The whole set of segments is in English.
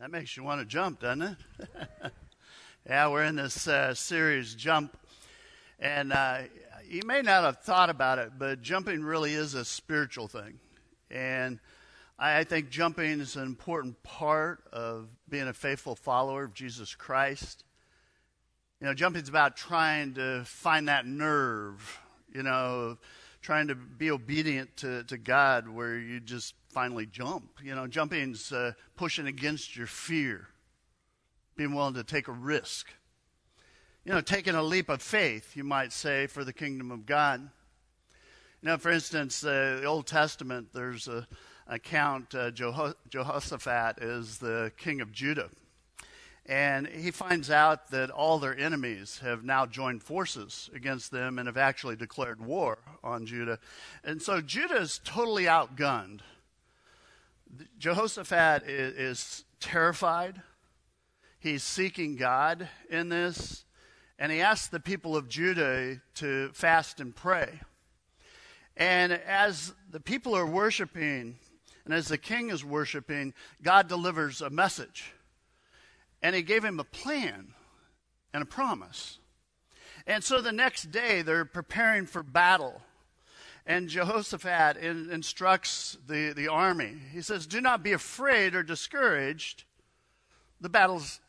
That makes you want to jump, doesn't it? yeah, we're in this uh, series, Jump. And uh, you may not have thought about it, but jumping really is a spiritual thing. And I think jumping is an important part of being a faithful follower of Jesus Christ. You know, jumping is about trying to find that nerve, you know, trying to be obedient to, to God where you just finally jump. You know, jumping's uh, pushing against your fear, being willing to take a risk. You know, taking a leap of faith, you might say, for the kingdom of God. You know, for instance, uh, the Old Testament, there's a account uh, Jehoshaphat is the king of Judah. And he finds out that all their enemies have now joined forces against them and have actually declared war on Judah. And so Judah is totally outgunned. Jehoshaphat is, is terrified. He's seeking God in this. And he asks the people of Judah to fast and pray. And as the people are worshiping, and as the king is worshiping, God delivers a message. And he gave him a plan and a promise. And so the next day, they're preparing for battle. And Jehoshaphat in, instructs the, the army. He says, Do not be afraid or discouraged. The battle's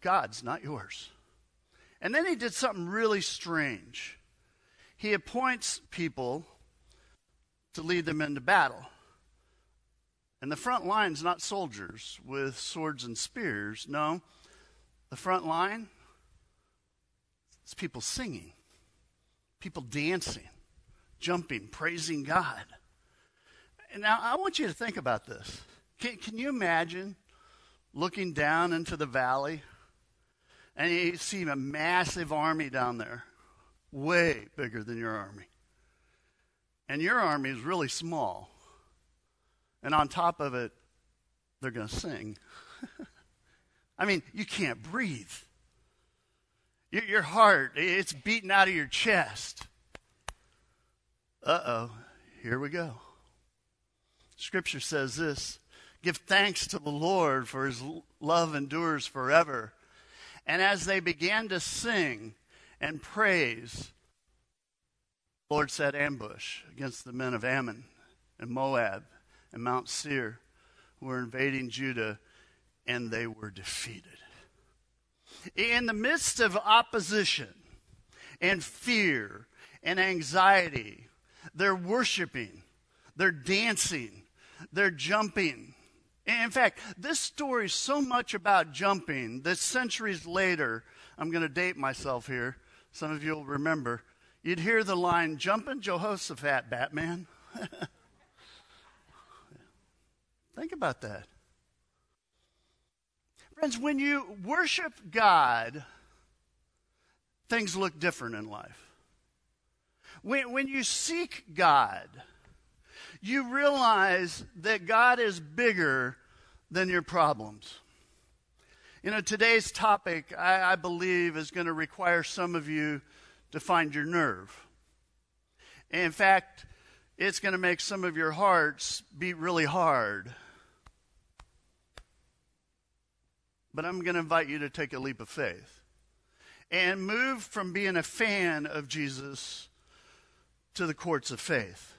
God's, not yours. And then he did something really strange. He appoints people to lead them into battle. And the front line's not soldiers with swords and spears. No, the front line is people singing, people dancing, jumping, praising God. And now I want you to think about this. Can, can you imagine looking down into the valley and you see a massive army down there, way bigger than your army? And your army is really small. And on top of it, they're going to sing. I mean, you can't breathe. Your, your heart, it's beating out of your chest. Uh oh, here we go. Scripture says this Give thanks to the Lord, for his love endures forever. And as they began to sing and praise, the Lord set ambush against the men of Ammon and Moab and Mount Seir were invading Judah, and they were defeated. In the midst of opposition and fear and anxiety, they're worshiping, they're dancing, they're jumping. In fact, this story is so much about jumping that centuries later, I'm going to date myself here. Some of you will remember. You'd hear the line, Jumping Jehoshaphat, Batman. Think about that. Friends, when you worship God, things look different in life. When, when you seek God, you realize that God is bigger than your problems. You know, today's topic, I, I believe, is going to require some of you to find your nerve. In fact, it's going to make some of your hearts beat really hard. But I'm going to invite you to take a leap of faith and move from being a fan of Jesus to the courts of faith.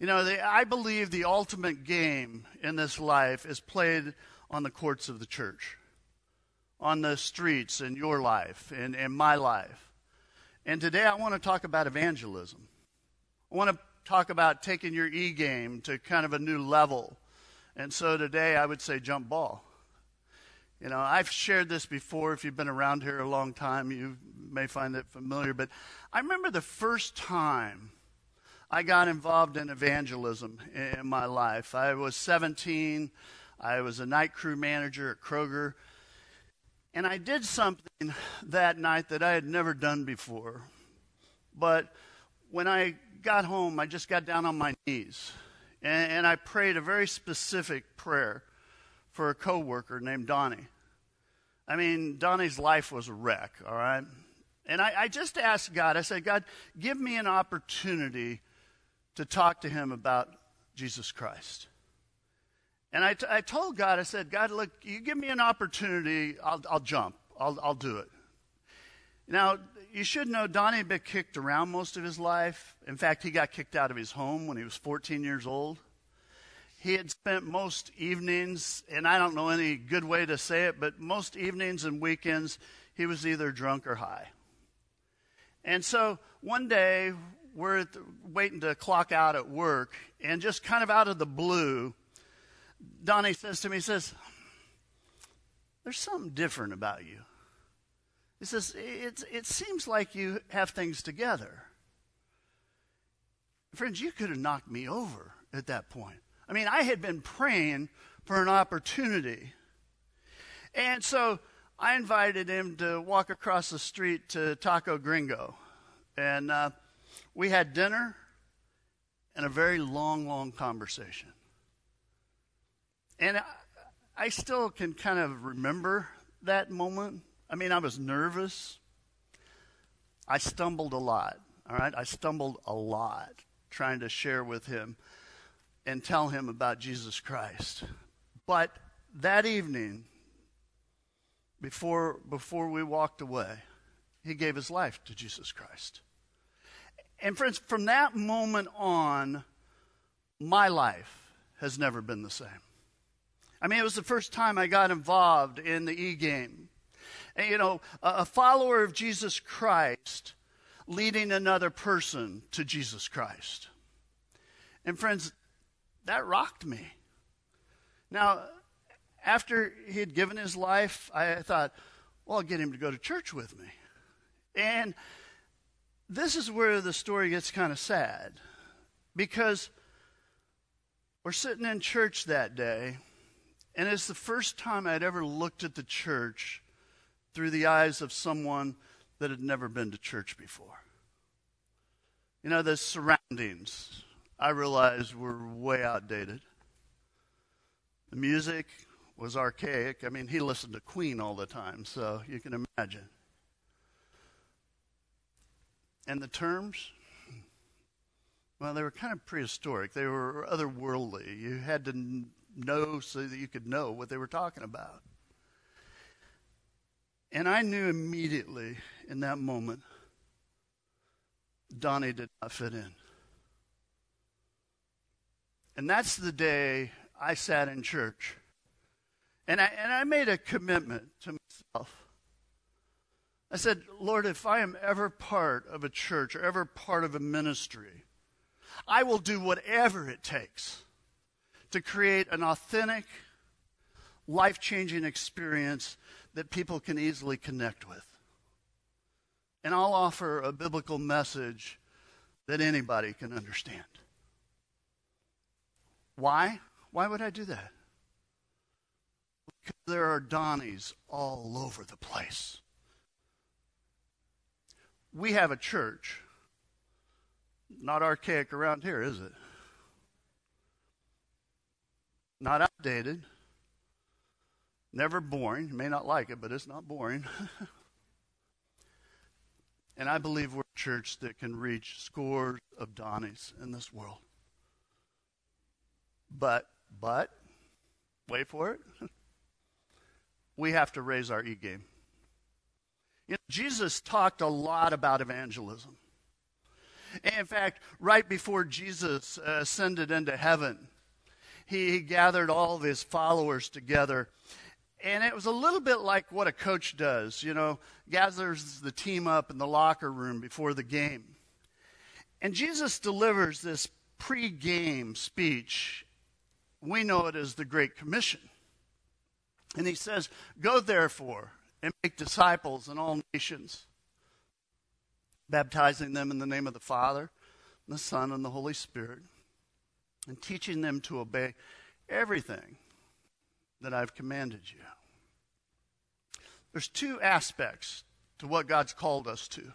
You know, the, I believe the ultimate game in this life is played on the courts of the church, on the streets in your life and in my life. And today I want to talk about evangelism. I want to talk about taking your e game to kind of a new level. And so today I would say jump ball. You know, I've shared this before. If you've been around here a long time, you may find it familiar. But I remember the first time I got involved in evangelism in my life. I was 17. I was a night crew manager at Kroger. And I did something that night that I had never done before. But when I got home, I just got down on my knees and, and I prayed a very specific prayer for a coworker named Donnie. I mean, Donnie's life was a wreck, all right? And I, I just asked God, I said, God, give me an opportunity to talk to him about Jesus Christ. And I, t- I told God, I said, God, look, you give me an opportunity, I'll, I'll jump. I'll, I'll do it. Now, you should know Donnie had been kicked around most of his life. In fact, he got kicked out of his home when he was 14 years old. He had spent most evenings, and I don't know any good way to say it, but most evenings and weekends, he was either drunk or high. And so one day, we're the, waiting to clock out at work, and just kind of out of the blue, Donnie says to me, he says, There's something different about you. He says, it, it seems like you have things together. Friends, you could have knocked me over at that point. I mean, I had been praying for an opportunity. And so I invited him to walk across the street to Taco Gringo. And uh, we had dinner and a very long, long conversation. And I, I still can kind of remember that moment. I mean, I was nervous. I stumbled a lot, all right? I stumbled a lot trying to share with him and tell him about Jesus Christ. But that evening, before, before we walked away, he gave his life to Jesus Christ. And friends, from that moment on, my life has never been the same. I mean, it was the first time I got involved in the e game. And, you know, a follower of Jesus Christ leading another person to Jesus Christ. And, friends, that rocked me. Now, after he had given his life, I thought, well, I'll get him to go to church with me. And this is where the story gets kind of sad because we're sitting in church that day and it's the first time I'd ever looked at the church through the eyes of someone that had never been to church before. You know, the surroundings, I realized we were way outdated. The music was archaic. I mean, he listened to Queen all the time, so you can imagine. And the terms, well, they were kind of prehistoric. They were otherworldly. You had to know so that you could know what they were talking about. And I knew immediately in that moment Donnie did not fit in. And that's the day I sat in church. And I, and I made a commitment to myself. I said, Lord, if I am ever part of a church or ever part of a ministry, I will do whatever it takes to create an authentic, life changing experience that people can easily connect with. And I'll offer a biblical message that anybody can understand. Why? Why would I do that? Because there are Donnies all over the place. We have a church. Not archaic around here, is it? not outdated, never boring. You may not like it, but it's not boring. and I believe we're a church that can reach scores of Donnies in this world. But, but, wait for it. we have to raise our e game. You know, Jesus talked a lot about evangelism. in fact, right before Jesus ascended into heaven, he, he gathered all of his followers together. And it was a little bit like what a coach does, you know, gathers the team up in the locker room before the game. And Jesus delivers this pre-game speech. We know it as the Great Commission. And he says, Go therefore and make disciples in all nations, baptizing them in the name of the Father, and the Son, and the Holy Spirit and teaching them to obey everything that I've commanded you. There's two aspects to what God's called us to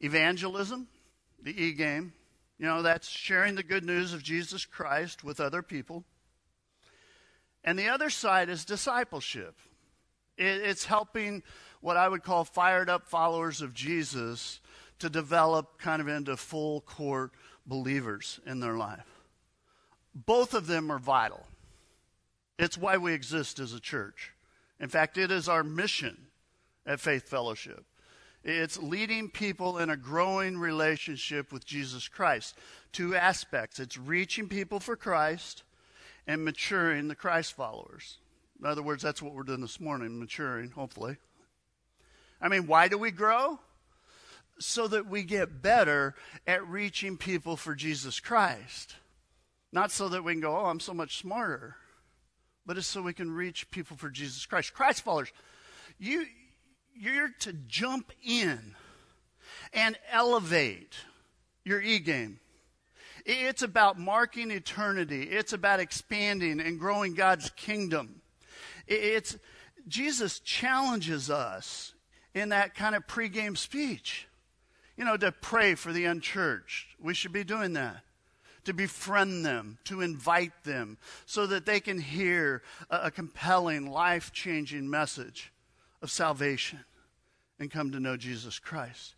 evangelism, the e game. You know, that's sharing the good news of Jesus Christ with other people. And the other side is discipleship. It's helping what I would call fired up followers of Jesus to develop kind of into full court believers in their life. Both of them are vital. It's why we exist as a church. In fact, it is our mission at Faith Fellowship. It's leading people in a growing relationship with Jesus Christ. Two aspects it's reaching people for Christ and maturing the Christ followers. In other words, that's what we're doing this morning, maturing, hopefully. I mean, why do we grow? So that we get better at reaching people for Jesus Christ. Not so that we can go, oh, I'm so much smarter, but it's so we can reach people for Jesus Christ. Christ followers, you, you're to jump in and elevate your e game. It's about marking eternity. It's about expanding and growing God's kingdom. It's Jesus challenges us in that kind of pregame speech. You know, to pray for the unchurched. We should be doing that. To befriend them, to invite them, so that they can hear a, compelling, life changing message of salvation and come to know Jesus Christ.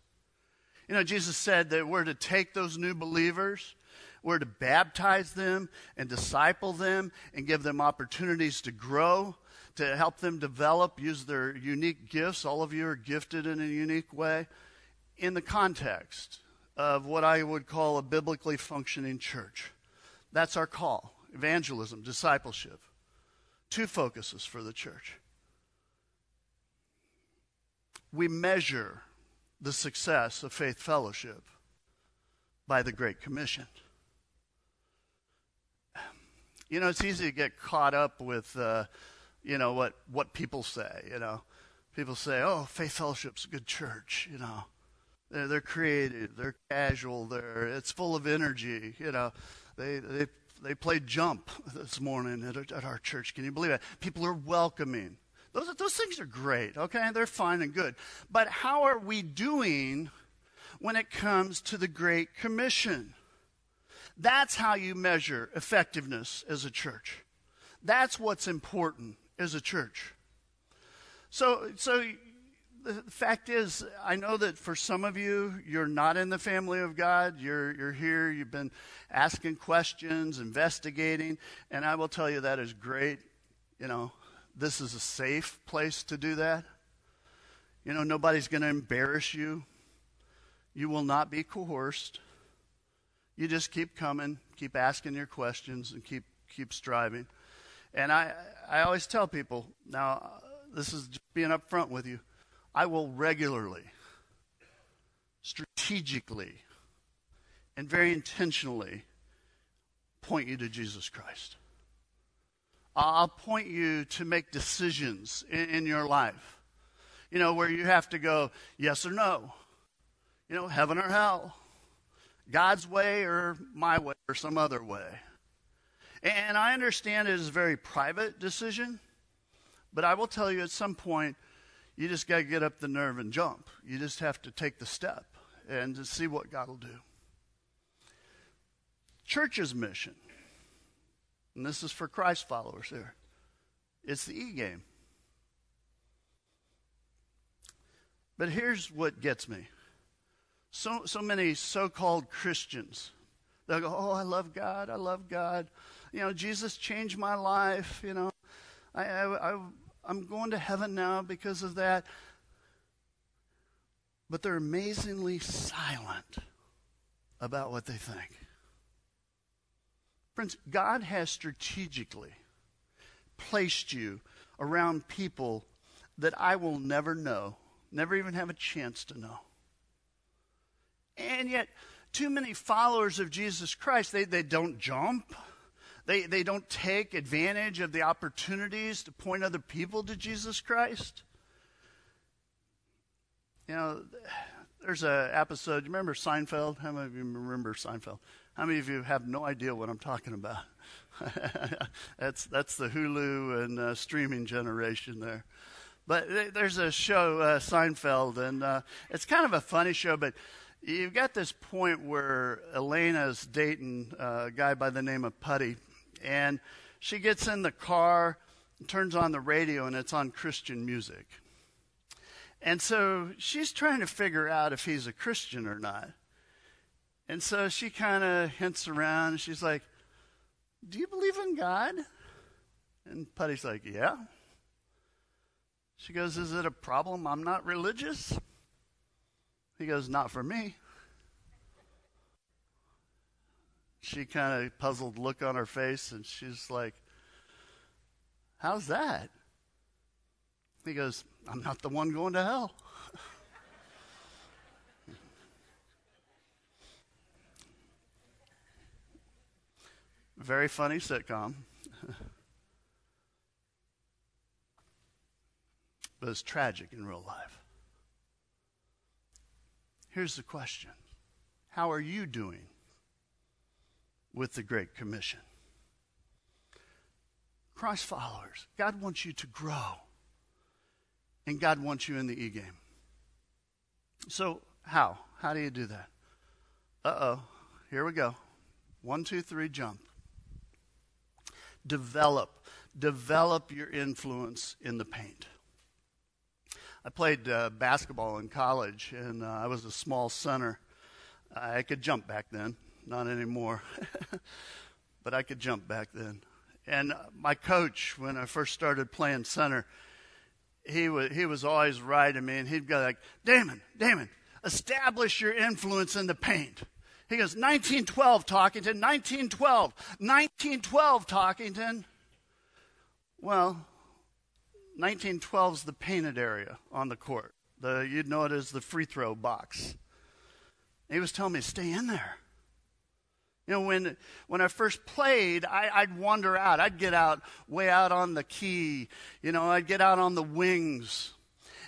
You know, Jesus said that we're to take those new believers, we're to baptize them and disciple them and give them opportunities to grow to help them develop, use their unique gifts. All of you are gifted in a unique way in the context of what I would call a biblically functioning church. That's our call evangelism, discipleship. Two focuses for the church. We measure the success of faith fellowship by the Great Commission. You know, it's easy to get caught up with. Uh, you know, what, what people say, you know. People say, oh, Faith Fellowship's a good church, you know. They're, they're creative, they're casual, they're, it's full of energy, you know. They, they, they played jump this morning at, at our church. Can you believe it? People are welcoming. Those, those things are great, okay? They're fine and good. But how are we doing when it comes to the Great Commission? That's how you measure effectiveness as a church. That's what's important as a church. So, so the fact is, I know that for some of you, you're not in the family of God. You're, you're here, you've been asking questions, investigating, and I will tell you that is great. You know, this is a safe place to do that. You know, nobody's going to embarrass you. You will not be coerced. You just keep coming, keep asking your questions, and keep, keep striving. And I, I always tell people now, this is just being upfront with you. I will regularly, strategically, and very intentionally point you to Jesus Christ. I'll point you to make decisions in, in, your life. You know, where you have to go yes or no. You know, heaven or hell. God's way or my way or some other way. And I understand it is a very private decision, but I will tell you at some point, you just got to get up the nerve and jump. You just have to take the step and to see what God will do. Church's mission, and this is for Christ followers here, it's the e game. But here's what gets me. So, so many so called Christians, they'll go, Oh, I love God, I love God you know, Jesus changed my life. You know, I, I, I, I'm going to heaven now because of that. But they're amazingly silent about what they think. Friends, God has strategically placed you around people that I will never know, never even have a chance to know. And yet, too many followers of Jesus Christ, they, they don't jump. They, they don't take advantage of the opportunities to point other people to Jesus Christ. You know, there's an episode, you remember Seinfeld? How many of you remember Seinfeld? How many of you have no idea what I'm talking about? that's, that's the Hulu and uh, streaming generation there. But there's a show, uh, Seinfeld, and uh, it's kind of a funny show, but you've got this point where Elaine's dating a guy by the name of Putty, and she gets in the car turns on the radio, and it's on Christian music. And so she's trying to figure out if he's a Christian or not. And so she kind of hints around. And she's like, Do you believe in God? And Putty's like, Yeah. She goes, Is it a problem I'm not religious? He goes, Not for me. She kind of puzzled look on her face and she's like, How's that? He goes, I'm not the one going to hell. Very funny sitcom. but it's tragic in real life. Here's the question How are you doing with the Great Commission? Christ followers, God wants you to grow, and God wants you in the e game. So, how? How do you do that? Uh oh, here we go. One, two, three, jump. Develop. Develop your influence in the paint. I played uh, basketball in college, and uh, I was a small center. I could jump back then, not anymore, but I could jump back then. And uh, my coach, when I first started playing center, he was he was always right to me, and he'd go like, "Damon, Damon, establish your influence in the paint." He goes, 1912, Talkington, 1912, 1912, Talkington. Well, 1912 is the painted area on the court. The, you'd know it as the free throw box. He was telling me, stay in there. You know, when, when I first played, I, would wander out. I'd get out way out on the key. You know, I'd get out on the wings.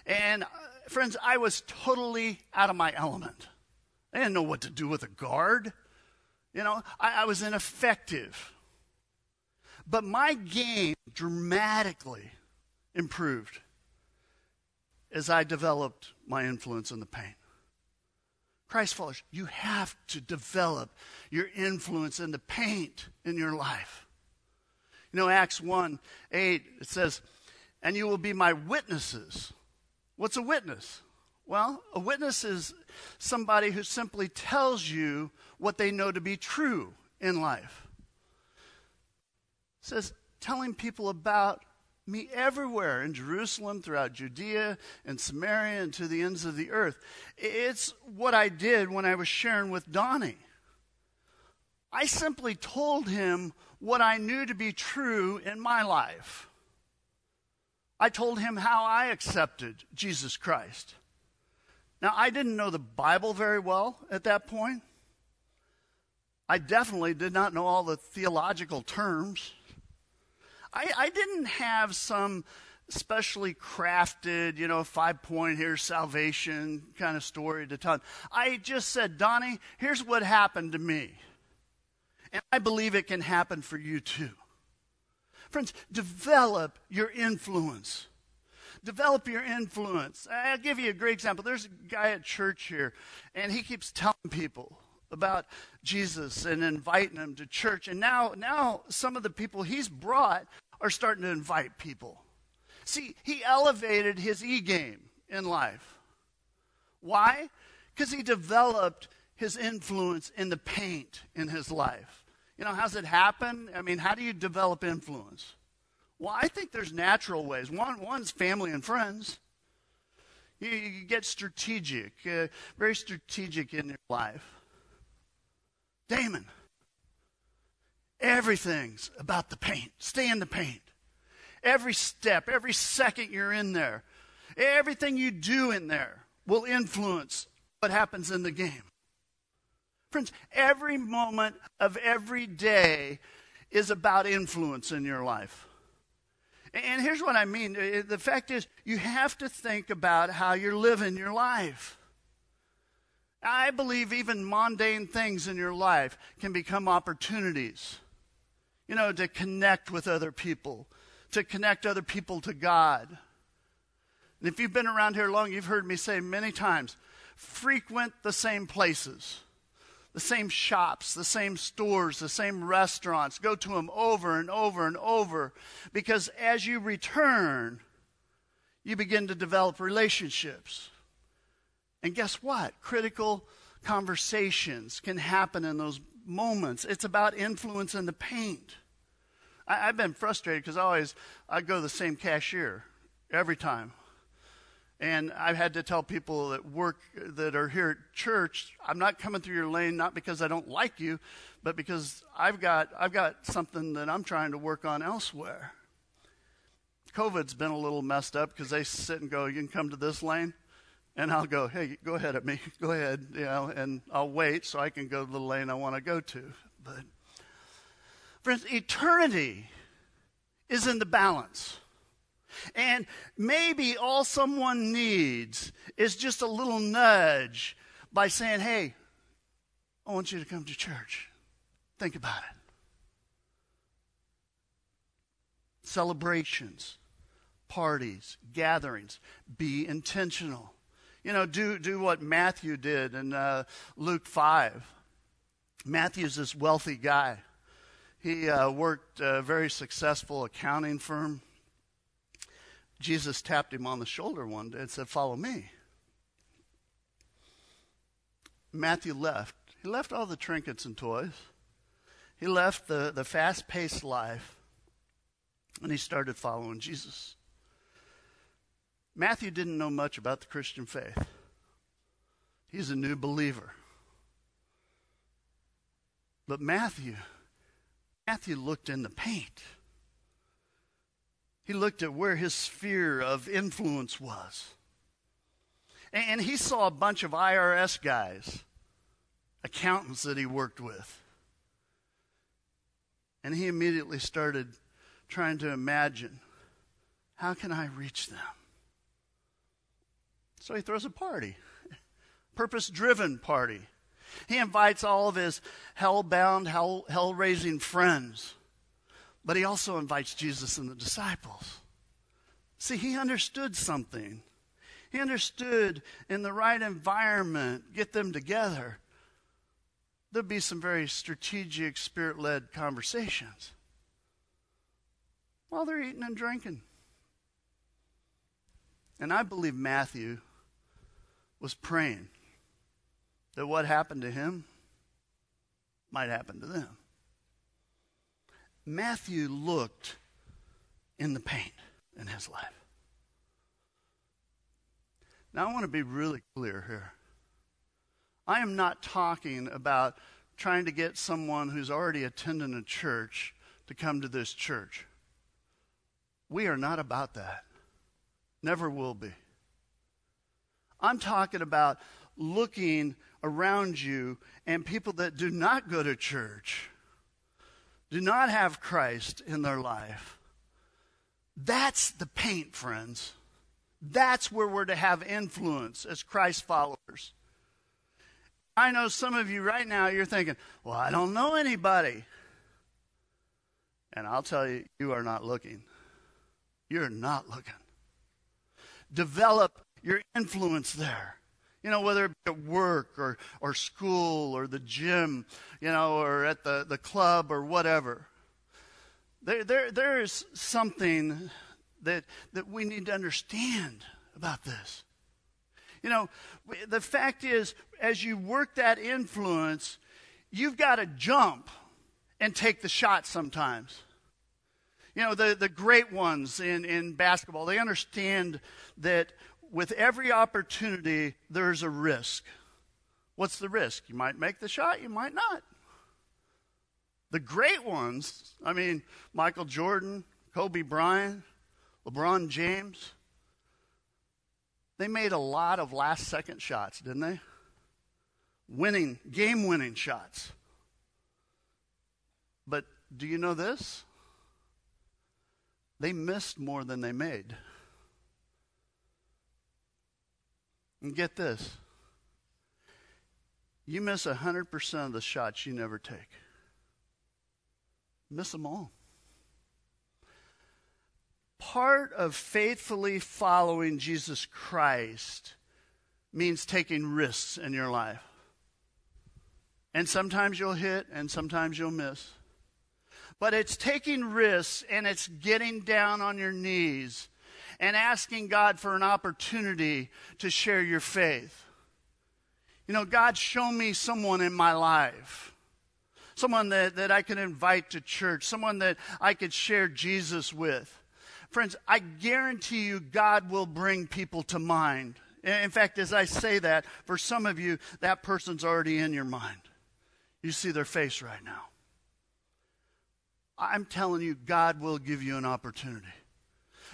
And, uh, friends, I was totally out of my element. I didn't know what to do with a guard. You know, I, I was ineffective. But my game dramatically improved as I developed my influence in the paint. Christ followers, you have to develop your influence in the paint in your life. You know, Acts 1 8, it says, And you will be my witnesses. What's a witness? Well, a witness is somebody who simply tells you what they know to be true in life. It says, telling people about me everywhere in Jerusalem, throughout Judea and Samaria, and to the ends of the earth. It's what I did when I was sharing with Donnie. I simply told him what I knew to be true in my life. I told him how I accepted Jesus Christ. Now, I didn't know the Bible very well at that point. I definitely did not know all the theological terms. I, I didn't have some specially crafted, you know, five point here salvation kind of story to tell. I just said, Donnie, here's what happened to me. And I believe it can happen for you too. Friends, develop your influence. Develop your influence. I'll give you a great example. There's a guy at church here, and he keeps telling people about Jesus and inviting them to church. And now, now some of the people he's brought are starting to invite people. See, he elevated his e game in life. Why? Because he developed his influence in the paint in his life. You know, how's it happen? I mean, how do you develop influence? Well, I think there's natural ways. One, one's family and friends. You, you get strategic, uh, very strategic in your life. Damon, everything's about the paint. Stay in the paint. Every step, every second you're in there, everything you do in there will influence what happens in the game. Friends, every moment of every day is about influence in your life. And here's what I mean the fact is, you have to think about how you're living your life. I believe even mundane things in your life can become opportunities, you know, to connect with other people, to connect other people to God. And if you've been around here long, you've heard me say many times frequent the same places, the same shops, the same stores, the same restaurants. Go to them over and over and over because as you return, you begin to develop relationships. And guess what? Critical conversations can happen in those moments. It's about influence in the paint. I, have been frustrated because I always I go to the same cashier every time. And I've had to tell people that work that are here at church, I'm not coming through your lane not because I don't like you, but because I've got I've got something that I'm trying to work on elsewhere. COVID's been a little messed up because they sit and go, "You can come to this lane," and I'll go, "Hey, go ahead at me, go ahead," you know, and I'll wait so I can go to the lane I want to go to. But friends, eternity is in the balance. And maybe all someone needs is just a little nudge by saying, Hey, I want you to come to church. Think about it. Celebrations, parties, gatherings, be intentional. You know, do, do what Matthew did in uh, Luke 5. Matthew's this wealthy guy. He uh, worked a very successful accounting firm. Jesus tapped him on the shoulder one day and said, Follow me. Matthew left. He left all the trinkets and toys. He left the, the fast paced life and he started following Jesus. Matthew didn't know much about the Christian faith, he's a new believer. But Matthew, Matthew looked in the paint. He looked at where his sphere of influence was. And he saw a bunch of IRS guys, accountants that he worked with. And he immediately started trying to imagine how can I reach them? So he throws a party, purpose driven party. He invites all of his hell bound, hell raising friends. But he also invites Jesus and the disciples. See, he understood something. He understood in the right environment, get them together, there'd be some very strategic, spirit led conversations while they're eating and drinking. And I believe Matthew was praying that what happened to him might happen to them. Matthew looked in the paint in his life. Now, I want to be really clear here. I am not talking about trying to get someone who's already attending a church to come to this church. We are not about that. Never will be. I'm talking about looking around you and people that do not go to church do not have Christ in their life, that's the paint, friends. That's where we're to have influence as Christ followers. I know some of you right now, you're thinking, well, I don't know anybody. And I'll tell you, you are not looking. You're not looking. Develop your influence there. You know, whether it be at work or, or school or the gym, you know, or at the, the club or whatever. There, there, there is something that, that we need to understand about this. You know, the fact is, as you work that influence, you've got to jump and take the shot sometimes. You know, the, the great ones in, in basketball, they understand that with every opportunity, there's a risk. What's the risk? You might make the shot, you might not. The great ones, I mean, Michael Jordan, Kobe Bryant, LeBron James, they made a lot of last second shots, didn't they? Winning, game winning shots. But do you know this? They missed more than they made. And get this you miss 100% of the shots you never take, miss them all. Part of faithfully following Jesus Christ means taking risks in your life. And sometimes you'll hit and sometimes you'll miss. But it's taking risks and it's getting down on your knees and asking God for an opportunity to share your faith. You know, God, show me someone in my life, someone that, that I can invite to church, someone that I could share Jesus with. Friends, I guarantee you God will bring people to mind. In fact, as I say that, for some of you, that person's already in your mind. You see their face right now. I'm telling you, God will give you an opportunity.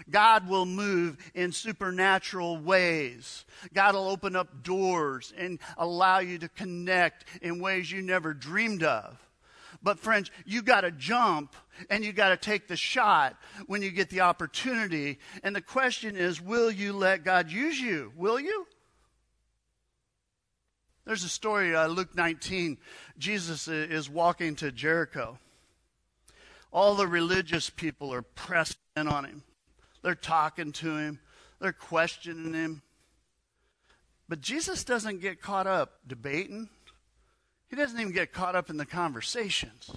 God will move in supernatural ways. God will open up doors and allow you to connect in ways you never dreamed of. But, friends, you got to jump and you got to take the shot when you get the opportunity. And the question is will you let God use you? Will you? There's a story, uh, Luke 19. Jesus is walking to Jericho. All the religious people are pressed in on him. They're talking to him, they're questioning him. But Jesus doesn't get caught up debating, he doesn't even get caught up in the conversations.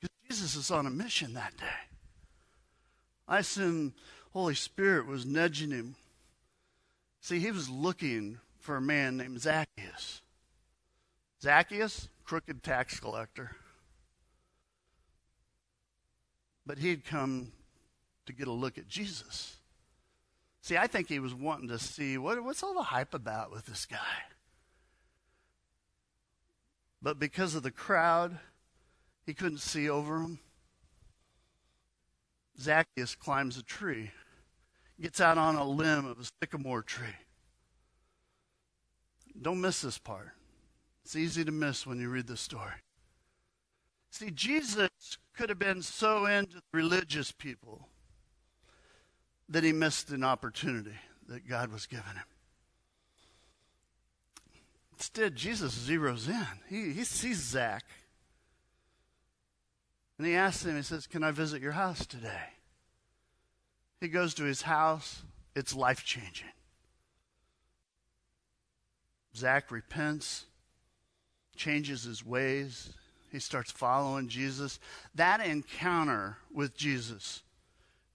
Because Jesus is on a mission that day. I assume Holy Spirit was nudging him. See, he was looking for a man named Zacchaeus. Zacchaeus, crooked tax collector. But he'd come to get a look at Jesus. See, I think he was wanting to see what, what's all the hype about with this guy. But because of the crowd, he couldn't see over him. Zacchaeus climbs a tree, gets out on a limb of a sycamore tree. Don't miss this part. It's easy to miss when you read the story. See, Jesus could have been so into religious people that he missed an opportunity that God was giving him. Instead, Jesus zeroes in. He, he sees Zach. And he asks him, he says, Can I visit your house today? He goes to his house. It's life changing. Zach repents, changes his ways, he starts following Jesus. That encounter with Jesus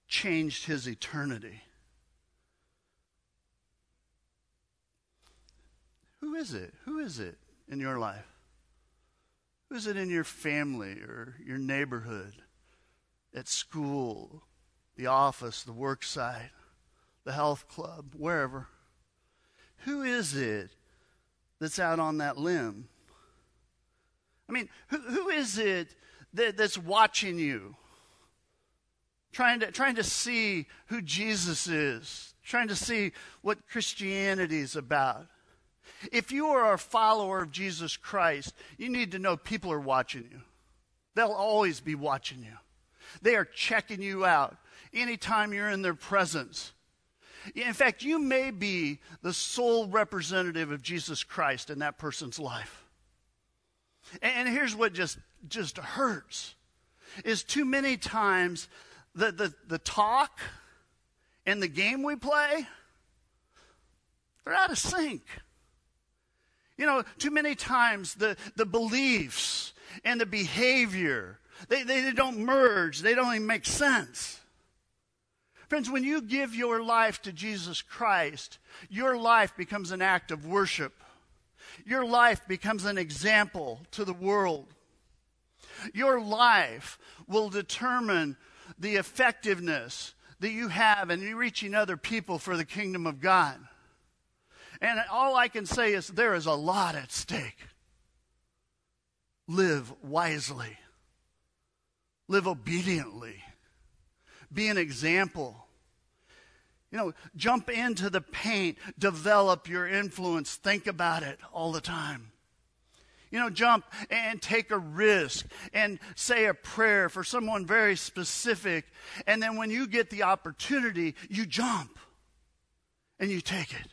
changed his eternity. Who is it? Who is it in your life? Who is it in your family or your neighborhood, at school, the office, the work site, the health club, wherever? Who is it that's out on that limb? I mean, who, who is it that, that's watching you? Trying to, trying to see who Jesus is, trying to see what Christianity is about. If you are a follower of Jesus Christ, you need to know people are watching you. They'll always be watching you. They are checking you out anytime you're in their presence. In fact, you may be the sole representative of Jesus Christ in that person's life. And here's what just, just hurts is too many times the, the, the talk and the game we play, they're out of sync. You know, too many times the, the beliefs and the behavior, they, they, they don't merge, they don't even make sense. Friends, when you give your life to Jesus Christ, your life becomes an act of worship your life becomes an example to the world. Your life will determine the effectiveness that you have in reaching other people for the kingdom of God. And all I can say is there is a lot at stake. Live wisely, live obediently, be an example. You know, jump into the paint, develop your influence, think about it all the time. You know, jump and take a risk and say a prayer for someone very specific. And then when you get the opportunity, you jump and you take it.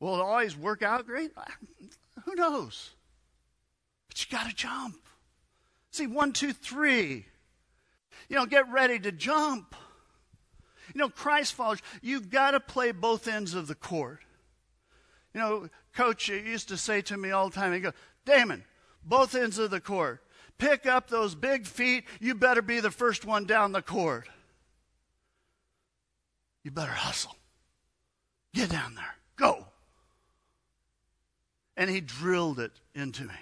Will it always work out great? Who knows? But you got to jump. See, one, two, three. You know, get ready to jump. You know, Christ followers, you've got to play both ends of the court. You know, coach used to say to me all the time, he go, Damon, both ends of the court. Pick up those big feet. You better be the first one down the court. You better hustle. Get down there. Go. and he drilled it into me.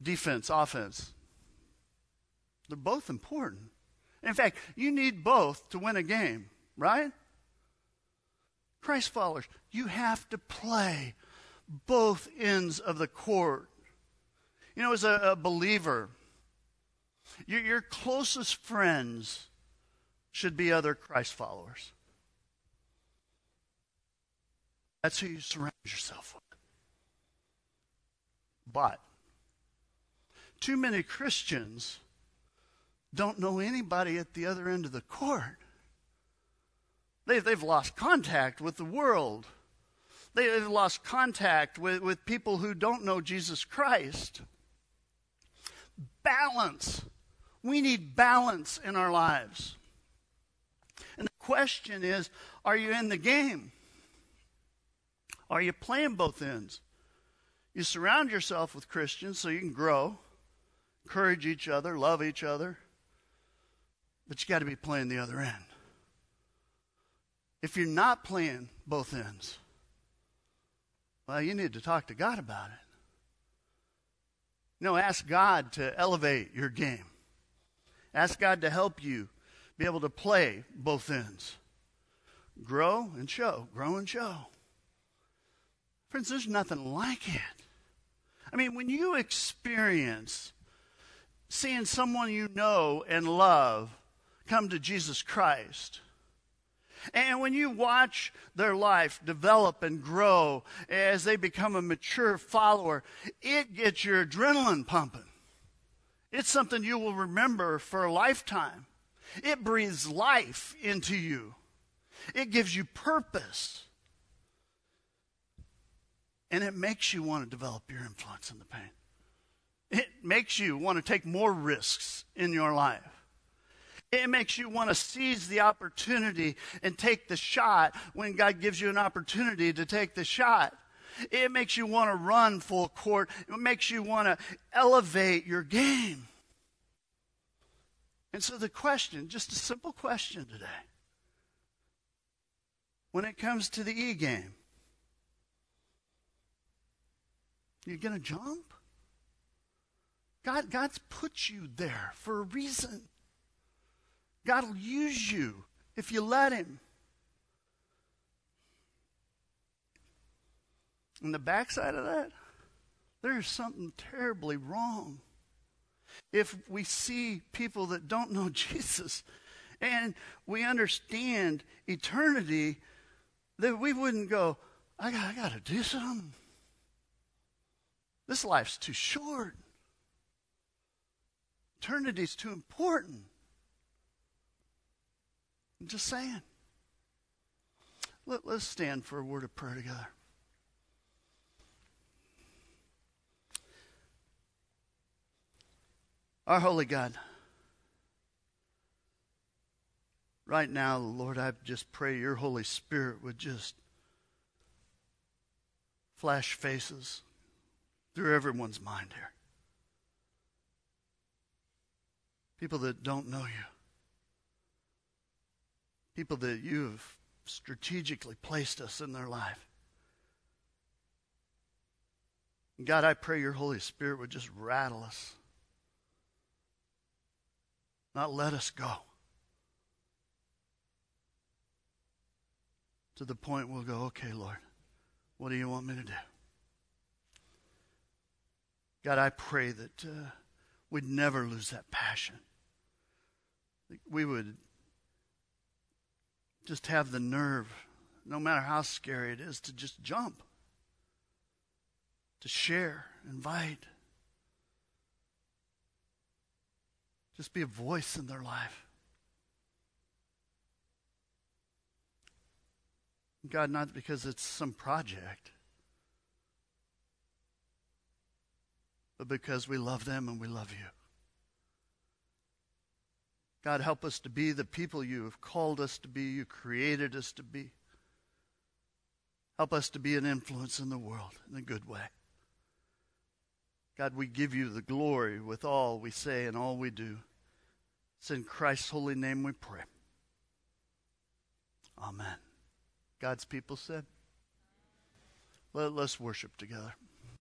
Defense, offense. They're both important. In fact, you need both to win a game, right? Christ followers, you have to play both ends of the court. You know, as a, a believer, your, your closest friends should be other Christ followers. That's who you surround yourself with. But too many Christians don't know anybody at the other end of the court. They've, they've lost contact with the world. They've lost contact with, with people who don't know Jesus Christ. Balance. We need balance in our lives. And the question is are you in the game? Are you playing both ends? You surround yourself with Christians so you can grow, encourage each other, love each other, but you got to be playing the other end. If you're not playing both ends, well, you need to talk to God about it. You know, ask God to elevate your game. Ask God to help you be able to play both ends. Grow and show, grow and show. Friends, there's nothing like it. I mean, when you experience seeing someone you know and love come to Jesus Christ, and when you watch their life develop and grow as they become a mature follower, it gets your adrenaline pumping. It's something you will remember for a lifetime. It breathes life into you, it gives you purpose. And it makes you want to develop your influence in the pain. It makes you want to take more risks in your life. It makes you want to seize the opportunity and take the shot when God gives you an opportunity to take the shot. It makes you want to run full court. It makes you want to elevate your game. And so, the question, just a simple question today. When it comes to the E game, you're going to jump? God, God's put you there for a reason. God will use you if you let Him. On the backside of that, there's something terribly wrong. If we see people that don't know Jesus and we understand eternity, that we wouldn't go, I got, I got to do something. This life's too short. Eternity's too important. I'm just saying. Let, let's stand for a word of prayer together. Our holy God, right now, Lord, I just pray your Holy Spirit would just flash faces through everyone's mind here. People that don't know you people that you've strategically placed us in their life. God, I pray your Holy Spirit would just rattle us, not let us go. To the point we'll go, okay, Lord, what do you want me to do? God, I pray that uh, we'd never lose that passion. We would just have the nerve, no matter how scary it is, to just jump, to share, invite. Just be a voice in their life. God, not because it's some project, but because we love them and we love you. God, help us to be the people you have called us to be, you created us to be. Help us to be an influence in the world in a good way. God, we give you the glory with all we say and all we do. It's in Christ's holy name we pray. Amen. God's people said, Let, us worship together.